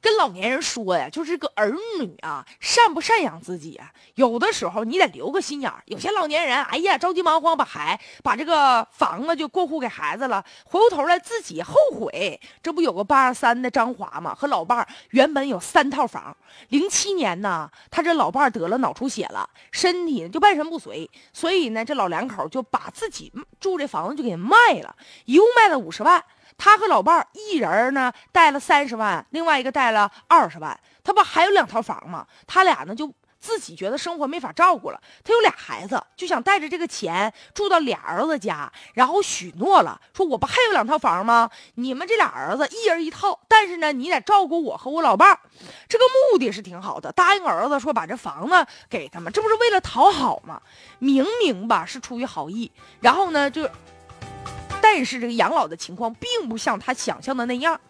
跟老年人说呀，就是个儿女啊，赡不赡养自己啊，有的时候你得留个心眼儿。有些老年人，哎呀，着急忙慌把孩把这个房子就过户给孩子了，回过头来自己后悔。这不有个八十三的张华吗？和老伴儿原本有三套房，零七年呢，他这老伴儿得了脑出血了，身体就半身不遂，所以呢，这老两口就把自己住这房子就给卖了，一共卖了五十万。他和老伴儿一人呢带了三十万，另外一个带了二十万。他不还有两套房吗？他俩呢就自己觉得生活没法照顾了。他有俩孩子，就想带着这个钱住到俩儿子家，然后许诺了，说我不还有两套房吗？你们这俩儿子一人一套，但是呢，你得照顾我和我老伴儿。这个目的是挺好的，答应儿子说把这房子给他们，这不是为了讨好吗？明明吧是出于好意，然后呢就。但是这个养老的情况并不像他想象的那样，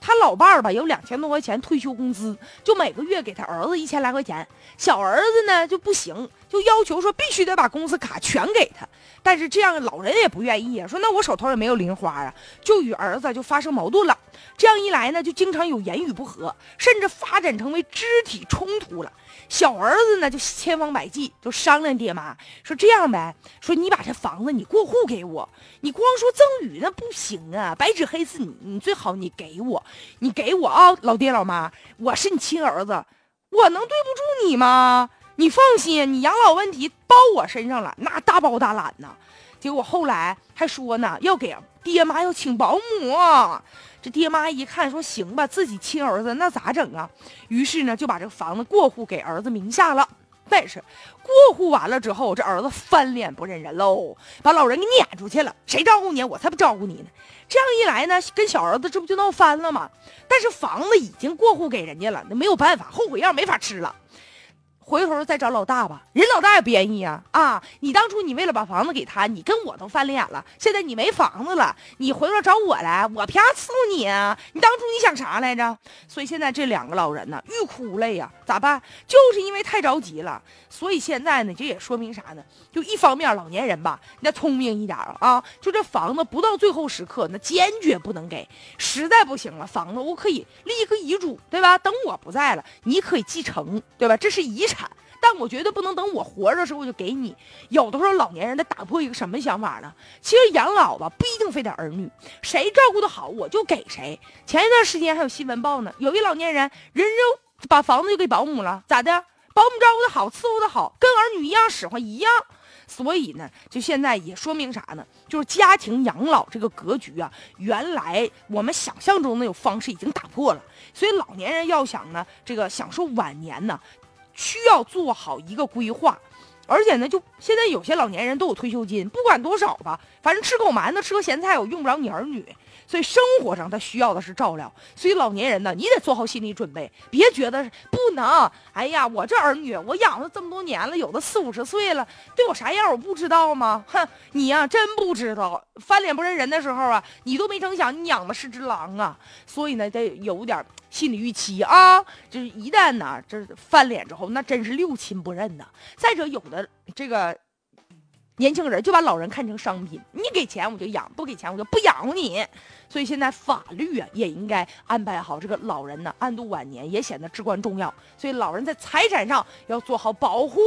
他老伴儿吧有两千多块钱退休工资，就每个月给他儿子一千来块钱。小儿子呢就不行，就要求说必须得把工资卡全给他。但是这样老人也不愿意啊，说那我手头也没有零花啊，就与儿子就发生矛盾了。这样一来呢，就经常有言语不合，甚至发展成为肢体冲突了。小儿子呢，就千方百计就商量爹妈说这样呗，说你把这房子你过户给我，你光说赠与那不行啊，白纸黑字你你最好你给给我，你给我啊，老爹老妈，我是你亲儿子，我能对不住你吗？你放心，你养老问题包我身上了，那大包大揽呢。结果后来还说呢，要给爹妈要请保姆。这爹妈一看，说行吧，自己亲儿子那咋整啊？于是呢，就把这个房子过户给儿子名下了。但是过户完了之后，这儿子翻脸不认人喽，把老人给撵出去了。谁照顾你？我才不照顾你呢！这样一来呢，跟小儿子这不就闹翻了吗？但是房子已经过户给人家了，那没有办法，后悔药没法吃了。回头再找老大吧，人老大也不愿意啊！啊，你当初你为了把房子给他，你跟我都翻脸了，现在你没房子了，你回头找我来，我凭啥伺候你啊！你当初你想啥来着？所以现在这两个老人呢，欲哭无泪呀，咋办？就是因为太着急了，所以现在呢，这也说明啥呢？就一方面，老年人吧，那聪明一点啊，就这房子不到最后时刻，那坚决不能给，实在不行了，房子我可以立一个遗嘱，对吧？等我不在了，你可以继承，对吧？这是遗产。但我觉得不能等我活着的时候我就给你。有的时候老年人得打破一个什么想法呢？其实养老吧不一定非得儿女，谁照顾的好我就给谁。前一段时间还有新闻报呢，有一老年人，人就把房子就给保姆了，咋的？保姆照顾的好，伺候的好，跟儿女一样使唤一样。所以呢，就现在也说明啥呢？就是家庭养老这个格局啊，原来我们想象中那种方式已经打破了。所以老年人要想呢，这个享受晚年呢。需要做好一个规划，而且呢，就现在有些老年人都有退休金，不管多少吧，反正吃口馒头吃个咸菜，我用不着你儿女。所以生活上他需要的是照料，所以老年人呢，你得做好心理准备，别觉得不能。哎呀，我这儿女我养了这么多年了，有的四五十岁了，对我啥样我不知道吗？哼，你呀真不知道，翻脸不认人的时候啊，你都没成想你养的是只狼啊。所以呢，得有点心理预期啊，就是一旦呢这翻脸之后，那真是六亲不认呐。再者，有的的这个。年轻人就把老人看成商品，你给钱我就养，不给钱我就不养你。所以现在法律啊也应该安排好这个老人呢安度晚年，也显得至关重要。所以老人在财产上要做好保护。